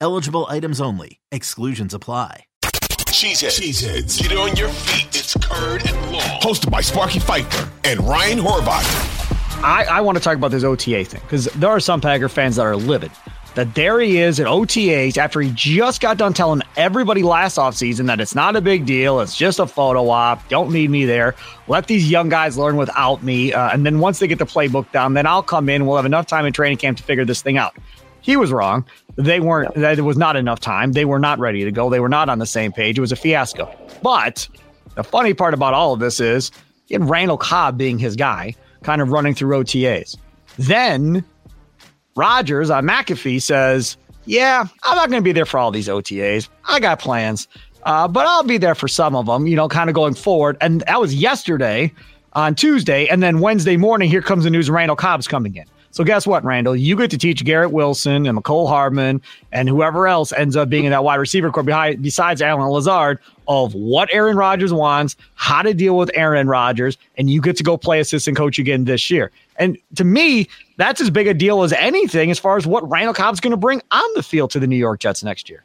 Eligible items only. Exclusions apply. Cheeseheads. Cheeseheads. Get on your feet. It's Curd and Long. Hosted by Sparky Fifer and Ryan Horvath. I, I want to talk about this OTA thing because there are some Packer fans that are livid that there he is at OTAs after he just got done telling everybody last offseason that it's not a big deal. It's just a photo op. Don't need me there. Let these young guys learn without me. Uh, and then once they get the playbook down, then I'll come in. We'll have enough time in training camp to figure this thing out. He was wrong. They weren't, there was not enough time. They were not ready to go. They were not on the same page. It was a fiasco. But the funny part about all of this is in Randall Cobb being his guy, kind of running through OTAs. Then Rodgers on McAfee says, Yeah, I'm not going to be there for all these OTAs. I got plans, uh, but I'll be there for some of them, you know, kind of going forward. And that was yesterday on Tuesday. And then Wednesday morning, here comes the news Randall Cobb's coming in. So guess what, Randall? You get to teach Garrett Wilson and Mecole Hardman and whoever else ends up being in that wide receiver corps behind besides Allen Lazard of what Aaron Rodgers wants, how to deal with Aaron Rodgers, and you get to go play assistant coach again this year. And to me, that's as big a deal as anything as far as what Randall Cobb's going to bring on the field to the New York Jets next year.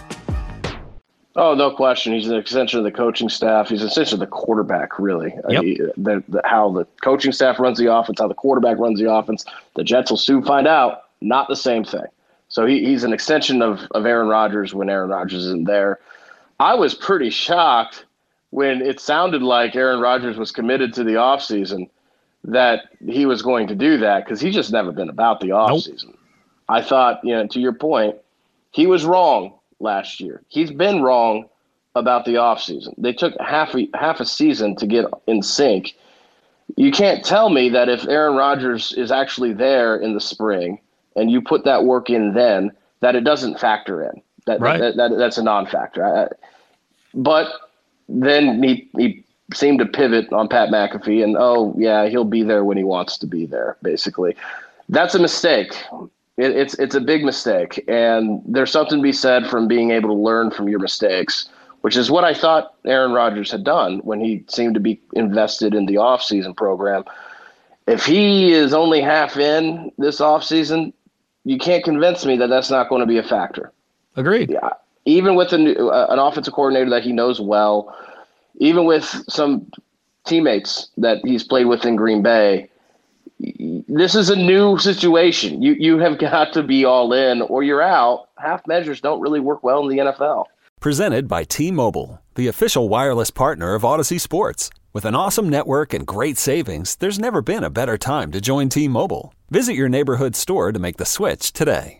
Oh, no question. He's an extension of the coaching staff. He's essentially the quarterback, really. Yep. Uh, the, the, how the coaching staff runs the offense, how the quarterback runs the offense. The Jets will soon find out. Not the same thing. So he, he's an extension of, of Aaron Rodgers when Aaron Rodgers isn't there. I was pretty shocked when it sounded like Aaron Rodgers was committed to the offseason that he was going to do that because he's just never been about the offseason. Nope. I thought, you know, to your point, he was wrong last year. He's been wrong about the offseason. They took half a, half a season to get in sync. You can't tell me that if Aaron Rodgers is actually there in the spring and you put that work in then, that it doesn't factor in. That, right. that, that that's a non-factor. I, but then he, he seemed to pivot on Pat McAfee and, oh, yeah, he'll be there when he wants to be there, basically. That's a mistake. It, it's it's a big mistake, and there's something to be said from being able to learn from your mistakes, which is what I thought Aaron Rodgers had done when he seemed to be invested in the offseason program. If he is only half in this offseason, you can't convince me that that's not going to be a factor. Agreed. Yeah, even with an, uh, an offensive coordinator that he knows well, even with some teammates that he's played with in Green Bay, this is a new situation. You you have got to be all in or you're out. Half measures don't really work well in the NFL. Presented by T-Mobile, the official wireless partner of Odyssey Sports. With an awesome network and great savings, there's never been a better time to join T-Mobile. Visit your neighborhood store to make the switch today.